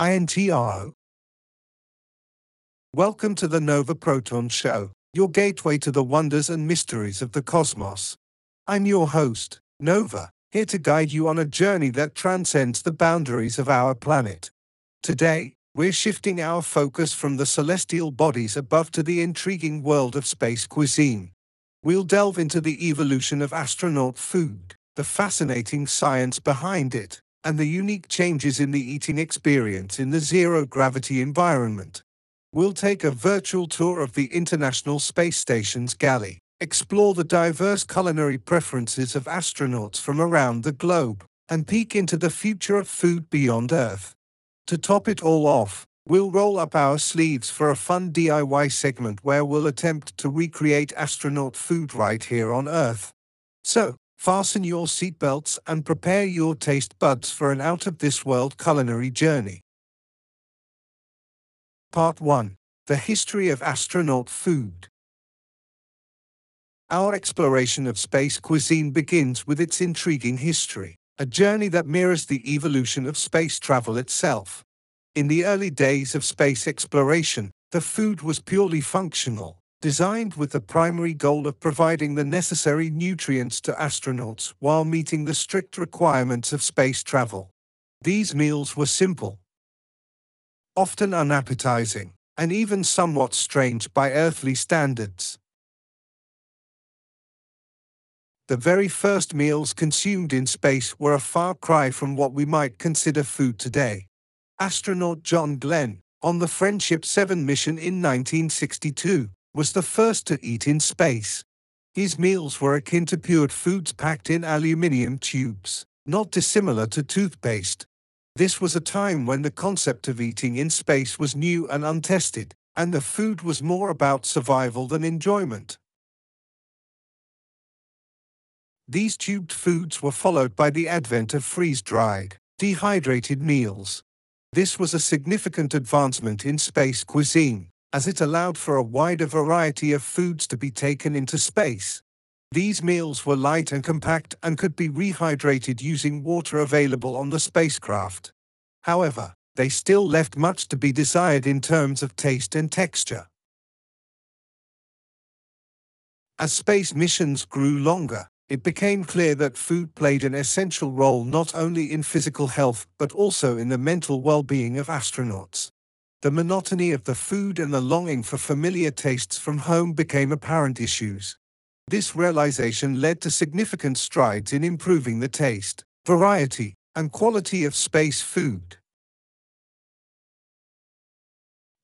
INTRO. Welcome to the Nova Proton Show, your gateway to the wonders and mysteries of the cosmos. I'm your host, Nova, here to guide you on a journey that transcends the boundaries of our planet. Today, we're shifting our focus from the celestial bodies above to the intriguing world of space cuisine. We'll delve into the evolution of astronaut food, the fascinating science behind it, and the unique changes in the eating experience in the zero gravity environment. We'll take a virtual tour of the International Space Station's galley, explore the diverse culinary preferences of astronauts from around the globe, and peek into the future of food beyond Earth. To top it all off, we'll roll up our sleeves for a fun DIY segment where we'll attempt to recreate astronaut food right here on Earth. So, Fasten your seatbelts and prepare your taste buds for an out of this world culinary journey. Part 1 The History of Astronaut Food. Our exploration of space cuisine begins with its intriguing history, a journey that mirrors the evolution of space travel itself. In the early days of space exploration, the food was purely functional, designed with the primary goal of providing the necessary nutrients to astronauts while meeting the strict requirements of space travel. These meals were simple, often unappetizing, and even somewhat strange by earthly standards. The very first meals consumed in space were a far cry from what we might consider food today. Astronaut John Glenn, on the Friendship 7 mission in 1962, was the first to eat in space. His meals were akin to cured foods packed in aluminium tubes, not dissimilar to toothpaste. This was a time when the concept of eating in space was new and untested, and the food was more about survival than enjoyment. These tubed foods were followed by the advent of freeze dried, dehydrated meals. This was a significant advancement in space cuisine as it allowed for a wider variety of foods to be taken into space. These meals were light and compact and could be rehydrated using water available on the spacecraft. However, they still left much to be desired in terms of taste and texture. As space missions grew longer, it became clear that food played an essential role not only in physical health but also in the mental well-being of astronauts. The monotony of the food and the longing for familiar tastes from home became apparent issues. This realization led to significant strides in improving the taste, variety, and quality of space food.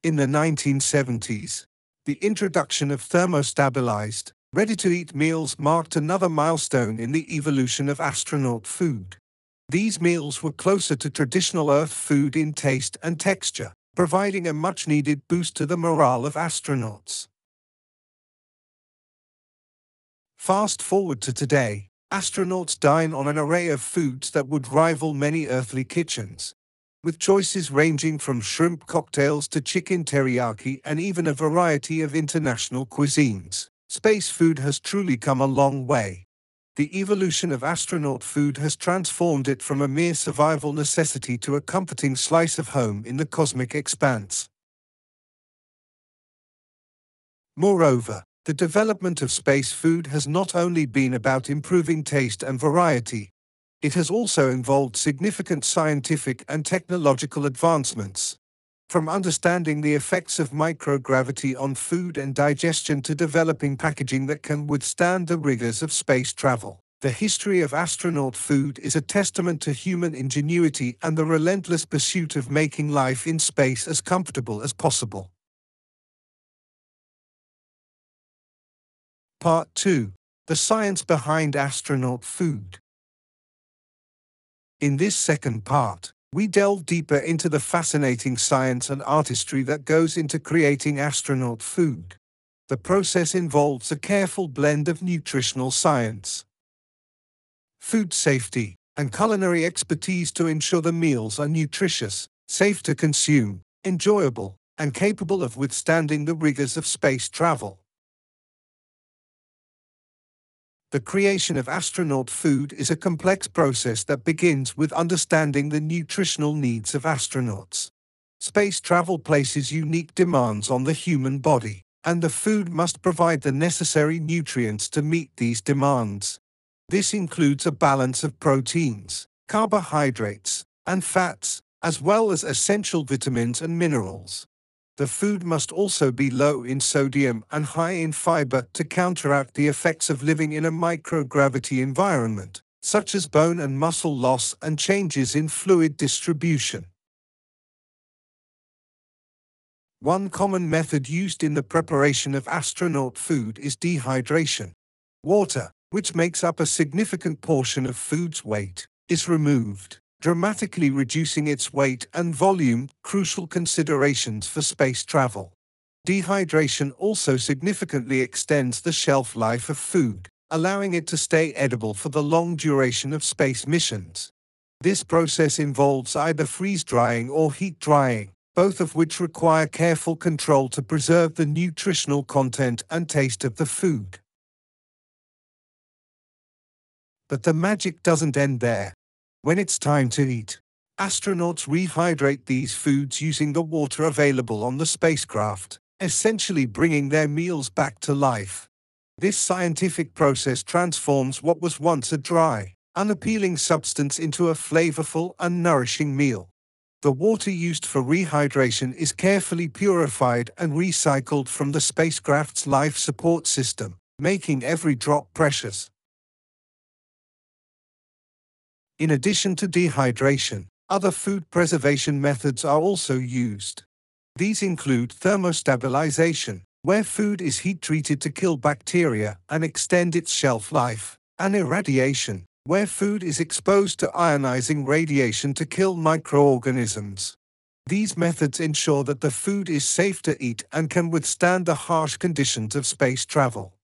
In the 1970s, the introduction of thermostabilized, ready-to-eat meals marked another milestone in the evolution of astronaut food. These meals were closer to traditional Earth food in taste and texture providing a much needed boost to the morale of astronauts. Fast forward to today, astronauts dine on an array of foods that would rival many earthly kitchens, with choices ranging from shrimp cocktails to chicken teriyaki and even a variety of international cuisines. Space food has truly come a long way the evolution of astronaut food has transformed it from a mere survival necessity to a comforting slice of home in the cosmic expanse. Moreover, the development of space food has not only been about improving taste and variety, it has also involved significant scientific and technological advancements. From understanding the effects of microgravity on food and digestion to developing packaging that can withstand the rigors of space travel. The history of astronaut food is a testament to human ingenuity and the relentless pursuit of making life in space as comfortable as possible. Part 2 The Science Behind Astronaut Food. In this second part, we delve deeper into the fascinating science and artistry that goes into creating astronaut food. The process involves a careful blend of nutritional science, food safety, and culinary expertise to ensure the meals are nutritious, safe to consume, enjoyable, and capable of withstanding the rigors of space travel. The creation of astronaut food is a complex process that begins with understanding the nutritional needs of astronauts. Space travel places unique demands on the human body, and the food must provide the necessary nutrients to meet these demands. This includes a balance of proteins, carbohydrates, and fats, as well as essential vitamins and minerals. The food must also be low in sodium and high in fiber to counteract the effects of living in a microgravity environment, such as bone and muscle loss and changes in fluid distribution. One common method used in the preparation of astronaut food is dehydration. Water, which makes up a significant portion of food's weight, is removed, dramatically reducing its weight and volume, crucial considerations for space travel. Dehydration also significantly extends the shelf life of food, allowing it to stay edible for the long duration of space missions. This process involves either freeze drying or heat drying, both of which require careful control to preserve the nutritional content and taste of the food. But the magic doesn't end there. When it's time to eat, astronauts rehydrate these foods using the water available on the spacecraft, essentially bringing their meals back to life. This scientific process transforms what was once a dry, unappealing substance into a flavorful and nourishing meal. The water used for rehydration is carefully purified and recycled from the spacecraft's life support system, making every drop precious. In addition to dehydration, other food preservation methods are also used. These include thermostabilization, where food is heat treated to kill bacteria and extend its shelf life, and irradiation, where food is exposed to ionizing radiation to kill microorganisms. These methods ensure that the food is safe to eat and can withstand the harsh conditions of space travel.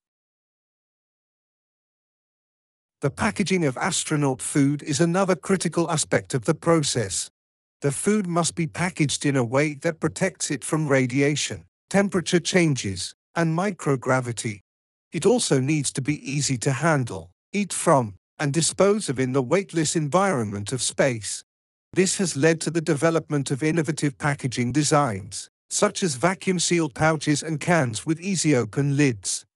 The packaging of astronaut food is another critical aspect of the process. The food must be packaged in a way that protects it from radiation, temperature changes, and microgravity. It also needs to be easy to handle, eat from, and dispose of in the weightless environment of space. This has led to the development of innovative packaging designs, such as vacuum-sealed pouches and cans with easy-open lids.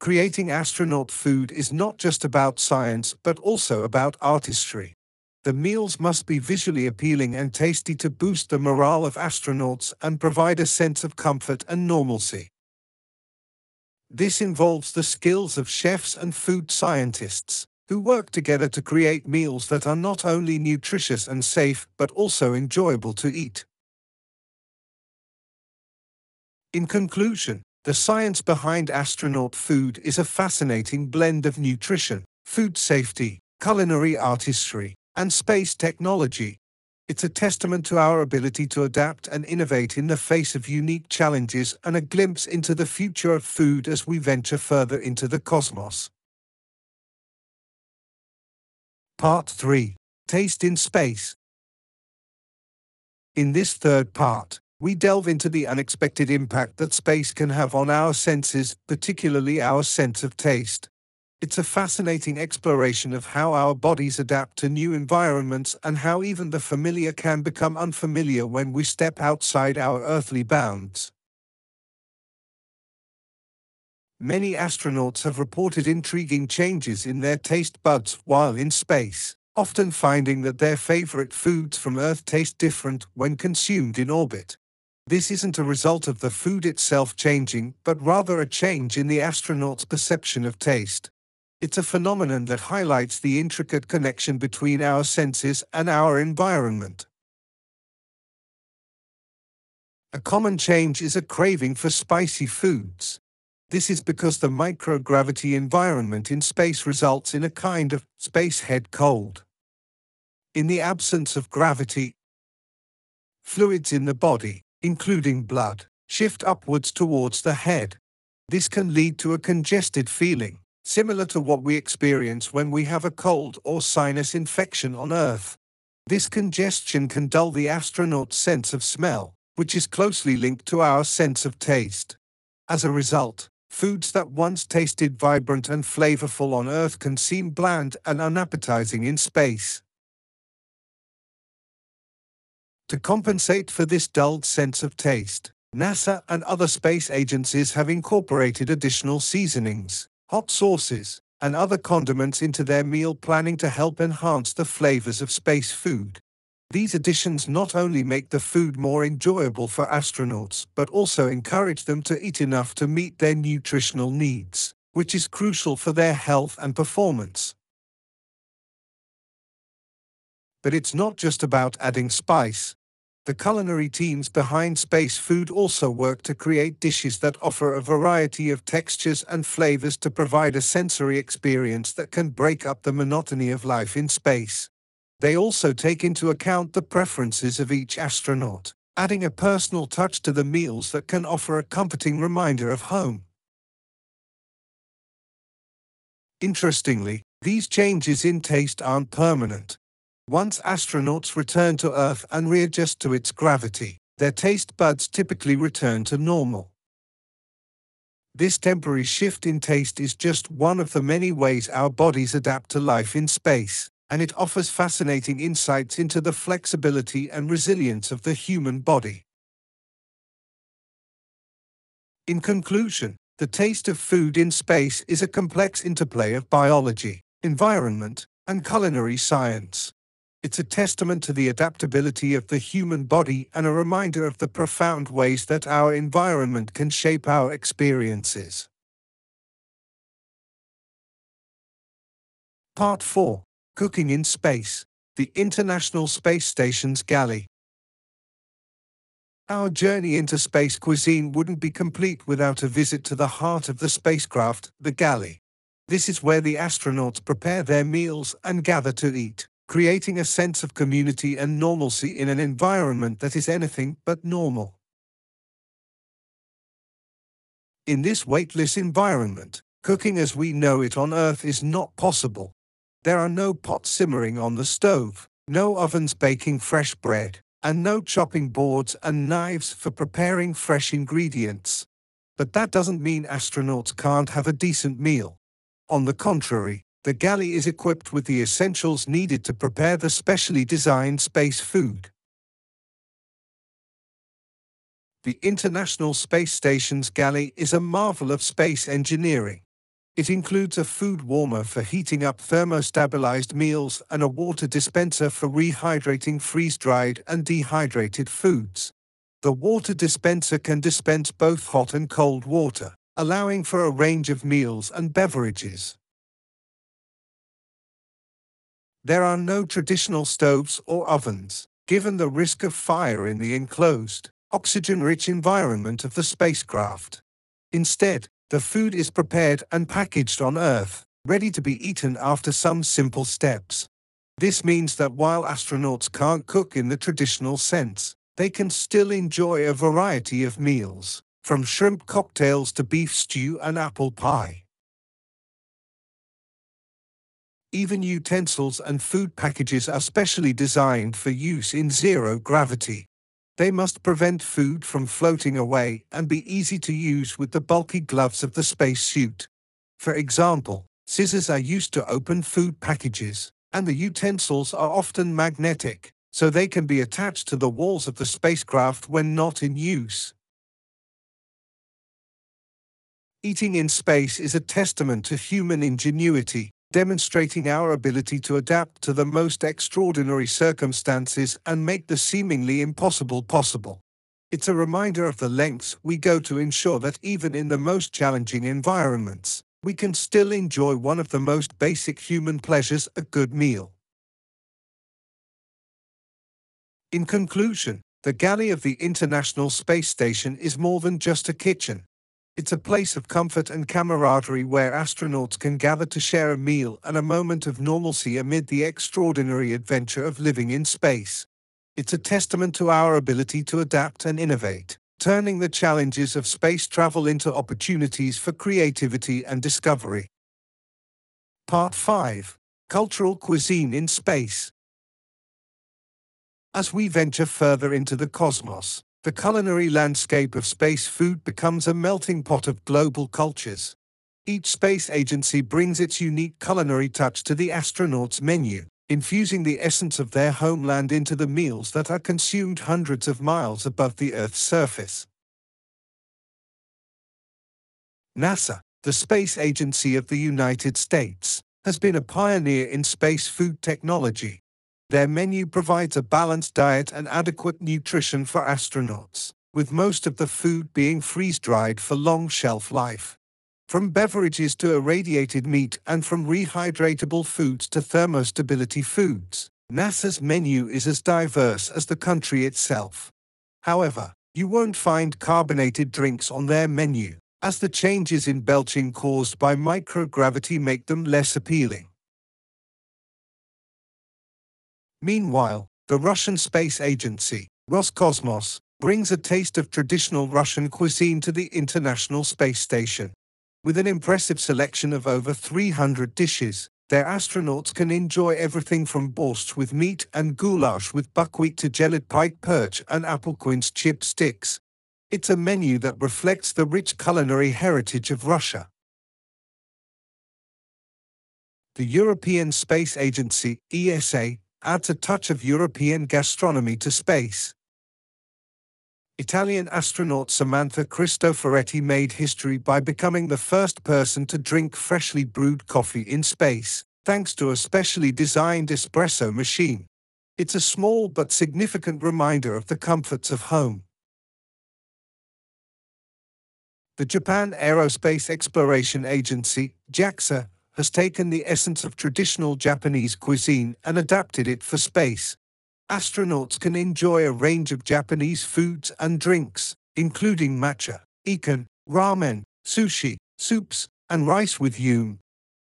Creating astronaut food is not just about science but also about artistry. The meals must be visually appealing and tasty to boost the morale of astronauts and provide a sense of comfort and normalcy. This involves the skills of chefs and food scientists, who work together to create meals that are not only nutritious and safe but also enjoyable to eat. In conclusion, the science behind astronaut food is a fascinating blend of nutrition, food safety, culinary artistry, and space technology, it's a testament to our ability to adapt and innovate in the face of unique challenges and a glimpse into the future of food as we venture further into the cosmos. Part 3 Taste in Space. In this third part, we delve into the unexpected impact that space can have on our senses, particularly our sense of taste. It's a fascinating exploration of how our bodies adapt to new environments and how even the familiar can become unfamiliar when we step outside our earthly bounds. Many astronauts have reported intriguing changes in their taste buds while in space, often finding that their favorite foods from Earth taste different when consumed in orbit. This isn't a result of the food itself changing, but rather a change in the astronaut's perception of taste. It's a phenomenon that highlights the intricate connection between our senses and our environment. A common change is a craving for spicy foods. This is because the microgravity environment in space results in a kind of space head cold. In the absence of gravity, fluids in the body, including blood, shift upwards towards the head. This can lead to a congested feeling, similar to what we experience when we have a cold or sinus infection on Earth. This congestion can dull the astronaut's sense of smell, which is closely linked to our sense of taste. As a result, foods that once tasted vibrant and flavorful on Earth can seem bland and unappetizing in space. To compensate for this dulled sense of taste, NASA and other space agencies have incorporated additional seasonings, hot sauces, and other condiments into their meal planning to help enhance the flavors of space food. These additions not only make the food more enjoyable for astronauts, but also encourage them to eat enough to meet their nutritional needs, which is crucial for their health and performance. But it's not just about adding spice. The culinary teams behind Space Food also work to create dishes that offer a variety of textures and flavors to provide a sensory experience that can break up the monotony of life in space. They also take into account the preferences of each astronaut, adding a personal touch to the meals that can offer a comforting reminder of home. Interestingly, these changes in taste aren't permanent. Once astronauts return to Earth and readjust to its gravity, their taste buds typically return to normal. This temporary shift in taste is just one of the many ways our bodies adapt to life in space, and it offers fascinating insights into the flexibility and resilience of the human body. In conclusion, the taste of food in space is a complex interplay of biology, environment, and culinary science. It's a testament to the adaptability of the human body and a reminder of the profound ways that our environment can shape our experiences. Part 4 Cooking in Space The International Space Station's Galley. Our journey into space cuisine wouldn't be complete without a visit to the heart of the spacecraft, the galley. This is where the astronauts prepare their meals and gather to eat creating a sense of community and normalcy in an environment that is anything but normal. In this weightless environment, cooking as we know it on Earth is not possible. There are no pots simmering on the stove, no ovens baking fresh bread, and no chopping boards and knives for preparing fresh ingredients. But that doesn't mean astronauts can't have a decent meal. On the contrary, the galley is equipped with the essentials needed to prepare the specially designed space food. The International Space Station's galley is a marvel of space engineering. It includes a food warmer for heating up thermostabilized meals and a water dispenser for rehydrating freeze-dried and dehydrated foods. The water dispenser can dispense both hot and cold water, allowing for a range of meals and beverages. There are no traditional stoves or ovens, given the risk of fire in the enclosed, oxygen-rich environment of the spacecraft. Instead, the food is prepared and packaged on Earth, ready to be eaten after some simple steps. This means that while astronauts can't cook in the traditional sense, they can still enjoy a variety of meals, from shrimp cocktails to beef stew and apple pie. Even utensils and food packages are specially designed for use in zero gravity. They must prevent food from floating away and be easy to use with the bulky gloves of the spacesuit. For example, scissors are used to open food packages, and the utensils are often magnetic, so they can be attached to the walls of the spacecraft when not in use. Eating in space is a testament to human ingenuity demonstrating our ability to adapt to the most extraordinary circumstances and make the seemingly impossible possible. It's a reminder of the lengths we go to ensure that even in the most challenging environments, we can still enjoy one of the most basic human pleasures, a good meal. In conclusion, the galley of the International Space Station is more than just a kitchen. It's a place of comfort and camaraderie where astronauts can gather to share a meal and a moment of normalcy amid the extraordinary adventure of living in space. It's a testament to our ability to adapt and innovate, turning the challenges of space travel into opportunities for creativity and discovery. Part 5 Cultural Cuisine in Space As we venture further into the cosmos, the culinary landscape of space food becomes a melting pot of global cultures. Each space agency brings its unique culinary touch to the astronauts' menu, infusing the essence of their homeland into the meals that are consumed hundreds of miles above the Earth's surface. NASA, the space agency of the United States, has been a pioneer in space food technology. Their menu provides a balanced diet and adequate nutrition for astronauts, with most of the food being freeze-dried for long shelf life. From beverages to irradiated meat and from rehydratable foods to thermostability foods, NASA's menu is as diverse as the country itself. However, you won't find carbonated drinks on their menu, as the changes in belching caused by microgravity make them less appealing. Meanwhile, the Russian space agency, Roscosmos, brings a taste of traditional Russian cuisine to the International Space Station. With an impressive selection of over 300 dishes, their astronauts can enjoy everything from borscht with meat and goulash with buckwheat to jellied pike perch and apple quince chip sticks. It's a menu that reflects the rich culinary heritage of Russia. The European Space Agency, ESA, adds a touch of European gastronomy to space. Italian astronaut Samantha Cristoforetti made history by becoming the first person to drink freshly brewed coffee in space, thanks to a specially designed espresso machine. It's a small but significant reminder of the comforts of home. The Japan Aerospace Exploration Agency, JAXA, has taken the essence of traditional Japanese cuisine and adapted it for space astronauts can enjoy a range of Japanese foods and drinks, including matcha, yokan, ramen, sushi, soups, and rice with yume.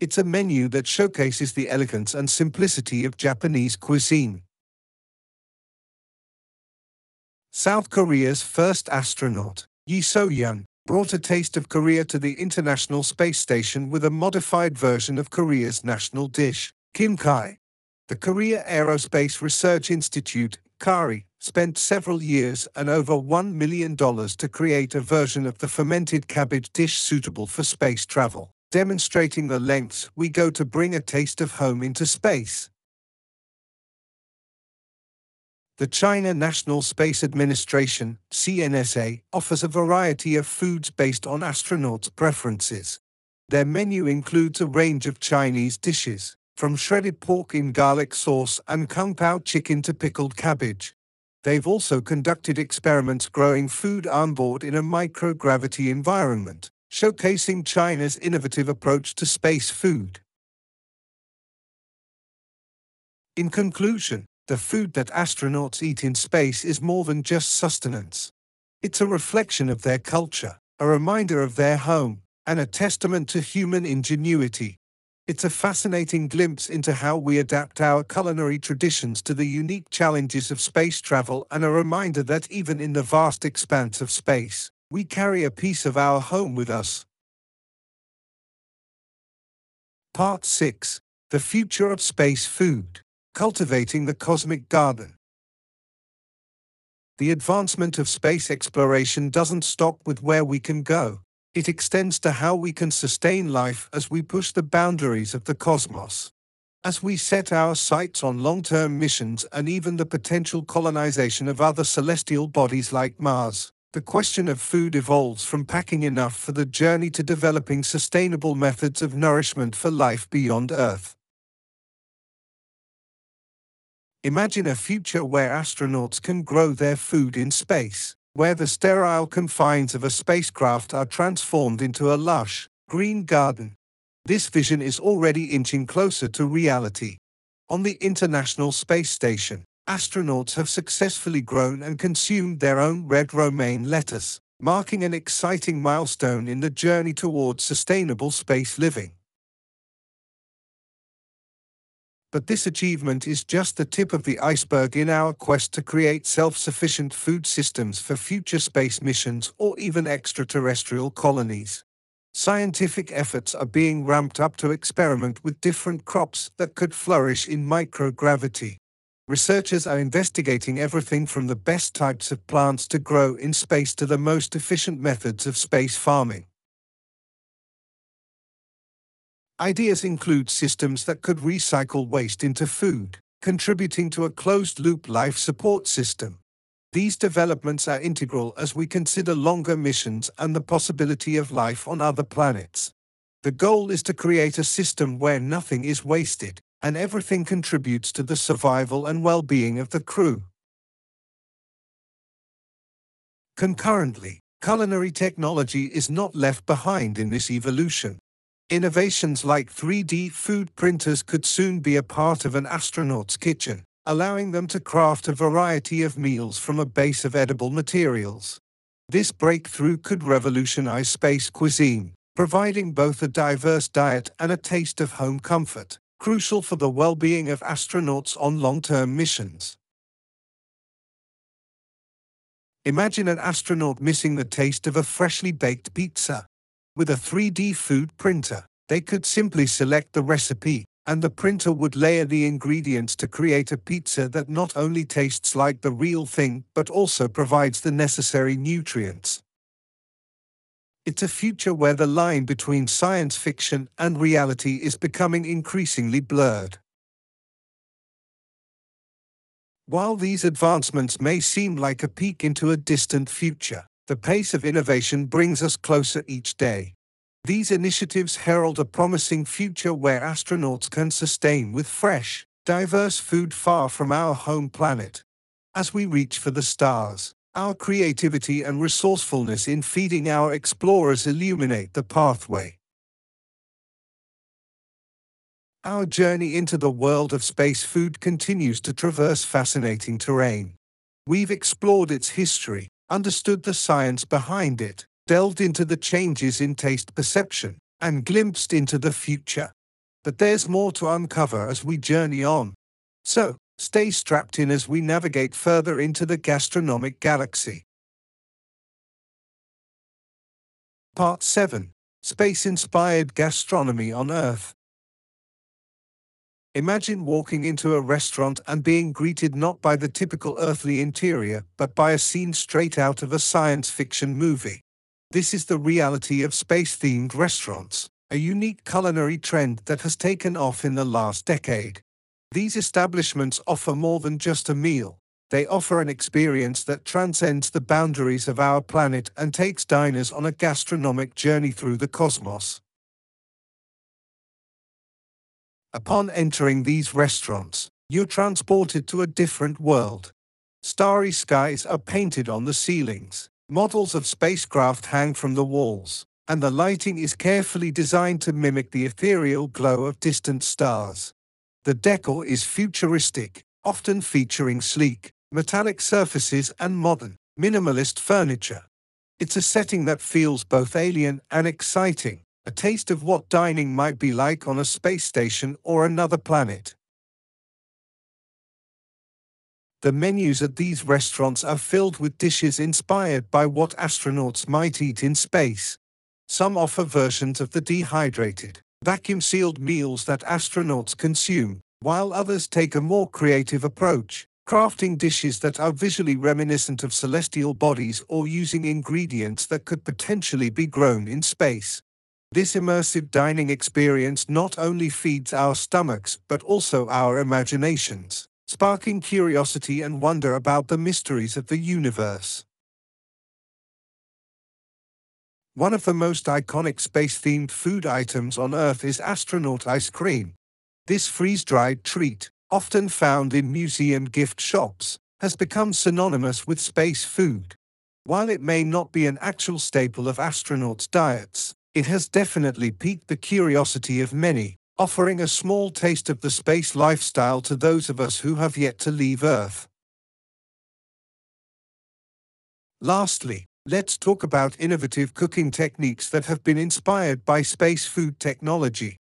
It's a menu that showcases the elegance and simplicity of Japanese cuisine. South Korea's first astronaut, Yi So-yeon, brought a taste of Korea to the International Space Station with a modified version of Korea's national dish, kimchi. The Korea Aerospace Research Institute, KARI, spent several years and over $1 million to create a version of the fermented cabbage dish suitable for space travel, demonstrating the lengths we go to bring a taste of home into space. The China National Space Administration, CNSA, offers a variety of foods based on astronauts' preferences. Their menu includes a range of Chinese dishes, from shredded pork in garlic sauce and kung pao chicken to pickled cabbage. They've also conducted experiments growing food on board in a microgravity environment, showcasing China's innovative approach to space food. In conclusion, the food that astronauts eat in space is more than just sustenance. It's a reflection of their culture, a reminder of their home, and a testament to human ingenuity. It's a fascinating glimpse into how we adapt our culinary traditions to the unique challenges of space travel and a reminder that even in the vast expanse of space, we carry a piece of our home with us. Part 6 The Future of Space Food Cultivating the Cosmic Garden. The advancement of space exploration doesn't stop with where we can go. It extends to how we can sustain life as we push the boundaries of the cosmos. As we set our sights on long term missions and even the potential colonization of other celestial bodies like Mars, the question of food evolves from packing enough for the journey to developing sustainable methods of nourishment for life beyond Earth. Imagine a future where astronauts can grow their food in space where the sterile confines of a spacecraft are transformed into a lush, green garden. This vision is already inching closer to reality. On the International Space Station, astronauts have successfully grown and consumed their own red romaine lettuce, marking an exciting milestone in the journey towards sustainable space living. But this achievement is just the tip of the iceberg in our quest to create self-sufficient food systems for future space missions or even extraterrestrial colonies. Scientific efforts are being ramped up to experiment with different crops that could flourish in microgravity. Researchers are investigating everything from the best types of plants to grow in space to the most efficient methods of space farming. Ideas include systems that could recycle waste into food, contributing to a closed loop life support system. These developments are integral as we consider longer missions and the possibility of life on other planets. The goal is to create a system where nothing is wasted, and everything contributes to the survival and well being of the crew. Concurrently, culinary technology is not left behind in this evolution. Innovations like 3D food printers could soon be a part of an astronaut's kitchen, allowing them to craft a variety of meals from a base of edible materials. This breakthrough could revolutionize space cuisine, providing both a diverse diet and a taste of home comfort, crucial for the well-being of astronauts on long-term missions. Imagine an astronaut missing the taste of a freshly baked pizza. With a 3D food printer, they could simply select the recipe, and the printer would layer the ingredients to create a pizza that not only tastes like the real thing but also provides the necessary nutrients. It's a future where the line between science fiction and reality is becoming increasingly blurred. While these advancements may seem like a peek into a distant future, the pace of innovation brings us closer each day. These initiatives herald a promising future where astronauts can sustain with fresh, diverse food far from our home planet. As we reach for the stars, our creativity and resourcefulness in feeding our explorers illuminate the pathway. Our journey into the world of space food continues to traverse fascinating terrain. We've explored its history, understood the science behind it, delved into the changes in taste perception, and glimpsed into the future. But there's more to uncover as we journey on. So, stay strapped in as we navigate further into the gastronomic galaxy. Part 7 Space Inspired Gastronomy on Earth. Imagine walking into a restaurant and being greeted not by the typical earthly interior, but by a scene straight out of a science fiction movie. This is the reality of space themed restaurants, a unique culinary trend that has taken off in the last decade. These establishments offer more than just a meal, they offer an experience that transcends the boundaries of our planet and takes diners on a gastronomic journey through the cosmos. Upon entering these restaurants, you're transported to a different world. Starry skies are painted on the ceilings, models of spacecraft hang from the walls, and the lighting is carefully designed to mimic the ethereal glow of distant stars. The decor is futuristic, often featuring sleek, metallic surfaces and modern, minimalist furniture. It's a setting that feels both alien and exciting, a taste of what dining might be like on a space station or another planet. The menus at these restaurants are filled with dishes inspired by what astronauts might eat in space. Some offer versions of the dehydrated, vacuum sealed meals that astronauts consume, while others take a more creative approach, crafting dishes that are visually reminiscent of celestial bodies or using ingredients that could potentially be grown in space. This immersive dining experience not only feeds our stomachs but also our imaginations, sparking curiosity and wonder about the mysteries of the universe. One of the most iconic space-themed food items on Earth is astronaut ice cream. This freeze-dried treat, often found in museum gift shops, has become synonymous with space food. While it may not be an actual staple of astronauts' diets, it has definitely piqued the curiosity of many, offering a small taste of the space lifestyle to those of us who have yet to leave Earth. Lastly, let's talk about innovative cooking techniques that have been inspired by space food technology.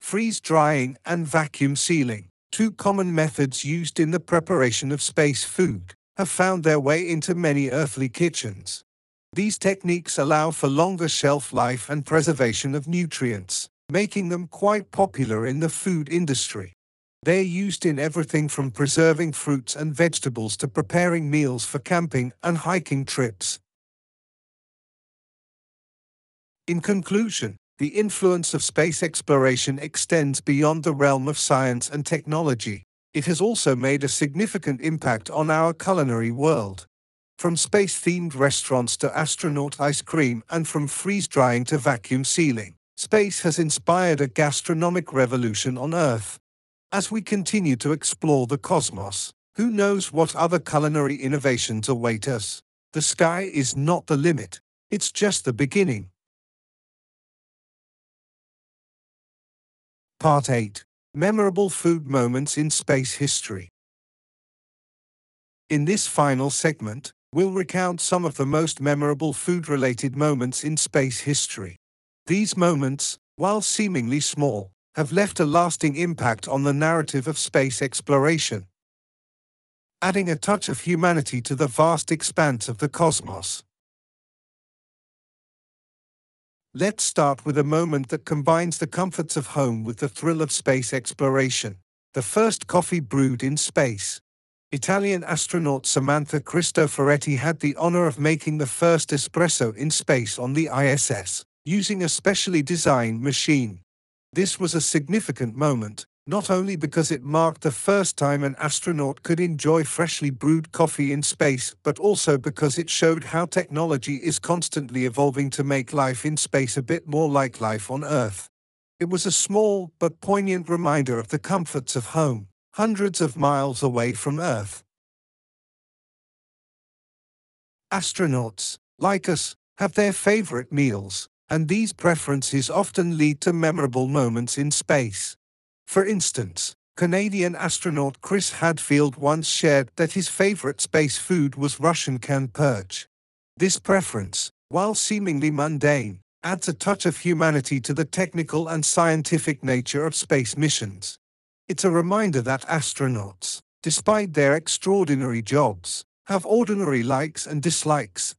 Freeze drying and vacuum sealing, two common methods used in the preparation of space food, have found their way into many earthly kitchens. These techniques allow for longer shelf life and preservation of nutrients, making them quite popular in the food industry. They're used in everything from preserving fruits and vegetables to preparing meals for camping and hiking trips. In conclusion, the influence of space exploration extends beyond the realm of science and technology. It has also made a significant impact on our culinary world. From space themed restaurants to astronaut ice cream, and from freeze drying to vacuum sealing, space has inspired a gastronomic revolution on Earth. As we continue to explore the cosmos, who knows what other culinary innovations await us? The sky is not the limit, it's just the beginning. Part 8 Memorable Food Moments in Space History. In this final segment, we'll recount some of the most memorable food related moments in space history. These moments, while seemingly small, have left a lasting impact on the narrative of space exploration, adding a touch of humanity to the vast expanse of the cosmos. Let's start with a moment that combines the comforts of home with the thrill of space exploration. The first coffee brewed in space. Italian astronaut Samantha Cristoforetti had the honor of making the first espresso in space on the ISS, using a specially designed machine. This was a significant moment, not only because it marked the first time an astronaut could enjoy freshly brewed coffee in space, but also because it showed how technology is constantly evolving to make life in space a bit more like life on Earth. It was a small but poignant reminder of the comforts of home, hundreds of miles away from Earth. Astronauts, like us, have their favorite meals, and these preferences often lead to memorable moments in space. For instance, Canadian astronaut Chris Hadfield once shared that his favorite space food was Russian canned perch. This preference, while seemingly mundane, adds a touch of humanity to the technical and scientific nature of space missions. It's a reminder that astronauts, despite their extraordinary jobs, have ordinary likes and dislikes.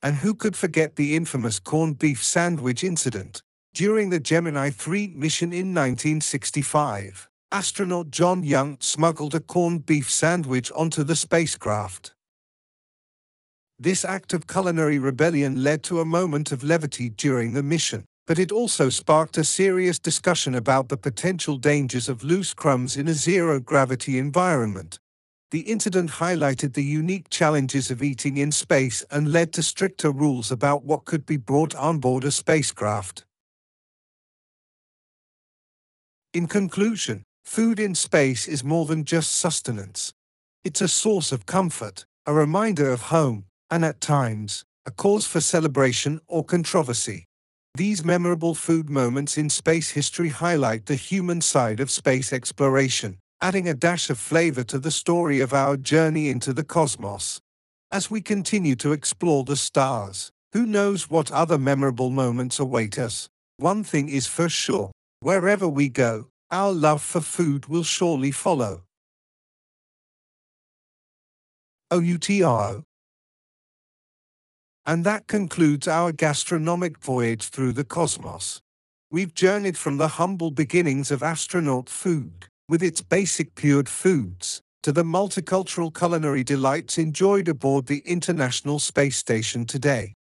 And who could forget the infamous corned beef sandwich incident? During the Gemini 3 mission in 1965, astronaut John Young smuggled a corned beef sandwich onto the spacecraft. This act of culinary rebellion led to a moment of levity during the mission, but it also sparked a serious discussion about the potential dangers of loose crumbs in a zero-gravity environment. The incident highlighted the unique challenges of eating in space and led to stricter rules about what could be brought on board a spacecraft. In conclusion, food in space is more than just sustenance. It's a source of comfort, a reminder of home, and at times, a cause for celebration or controversy. These memorable food moments in space history highlight the human side of space exploration, adding a dash of flavor to the story of our journey into the cosmos. As we continue to explore the stars, who knows what other memorable moments await us? One thing is for sure Wherever we go, our love for food will surely follow. OUTRO. And that concludes our gastronomic voyage through the cosmos. We've journeyed from the humble beginnings of astronaut food, with its basic pured foods, to the multicultural culinary delights enjoyed aboard the International Space Station today.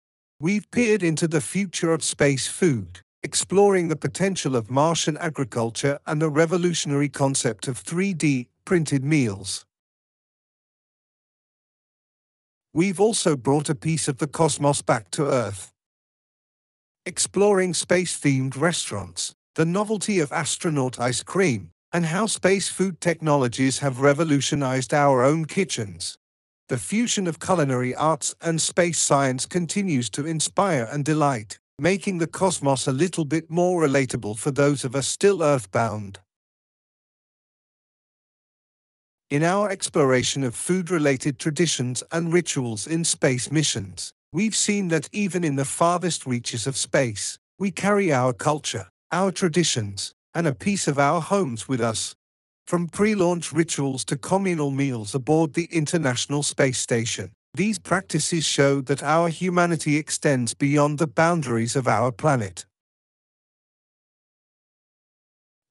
We've peered into the future of space food, exploring the potential of Martian agriculture and the revolutionary concept of 3D printed meals. We've also brought a piece of the cosmos back to Earth. Exploring space themed restaurants, the novelty of astronaut ice cream, and how space food technologies have revolutionized our own kitchens. The fusion of culinary arts and space science continues to inspire and delight making the cosmos a little bit more relatable for those of us still earthbound. In our exploration of food-related traditions and rituals in space missions, we've seen that even in the farthest reaches of space, we carry our culture, our traditions, and a piece of our homes with us. From pre-launch rituals to communal meals aboard the International Space Station, these practices show that our humanity extends beyond the boundaries of our planet.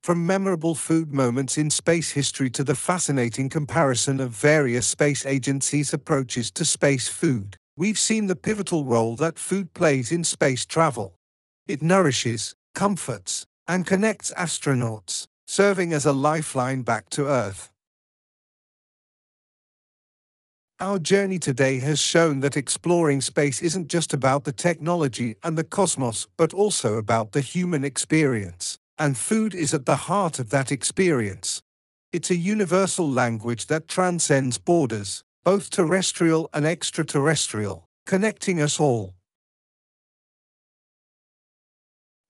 From memorable food moments in space history to the fascinating comparison of various space agencies' approaches to space food, we've seen the pivotal role that food plays in space travel. It nourishes, comforts, and connects astronauts, serving as a lifeline back to Earth. Our journey today has shown that exploring space isn't just about the technology and the cosmos, but also about the human experience. And food is at the heart of that experience. It's a universal language that transcends borders, both terrestrial and extraterrestrial, connecting us all.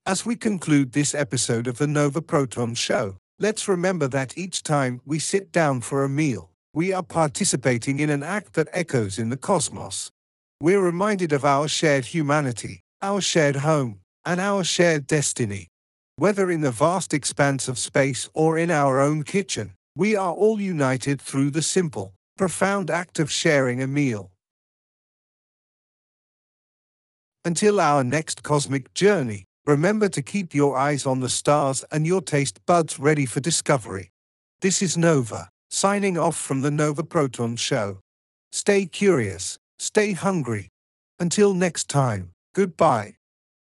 As we conclude this episode of the Nova Proton Show, let's remember that each time we sit down for a meal, we are participating in an act that echoes in the cosmos. We're reminded of our shared humanity, our shared home, and our shared destiny. Whether in the vast expanse of space or in our own kitchen, we are all united through the simple, profound act of sharing a meal. Until our next cosmic journey, remember to keep your eyes on the stars and your taste buds ready for discovery. This is Nova signing off from the Nova Proton Show. Stay curious, stay hungry. Until next time, goodbye.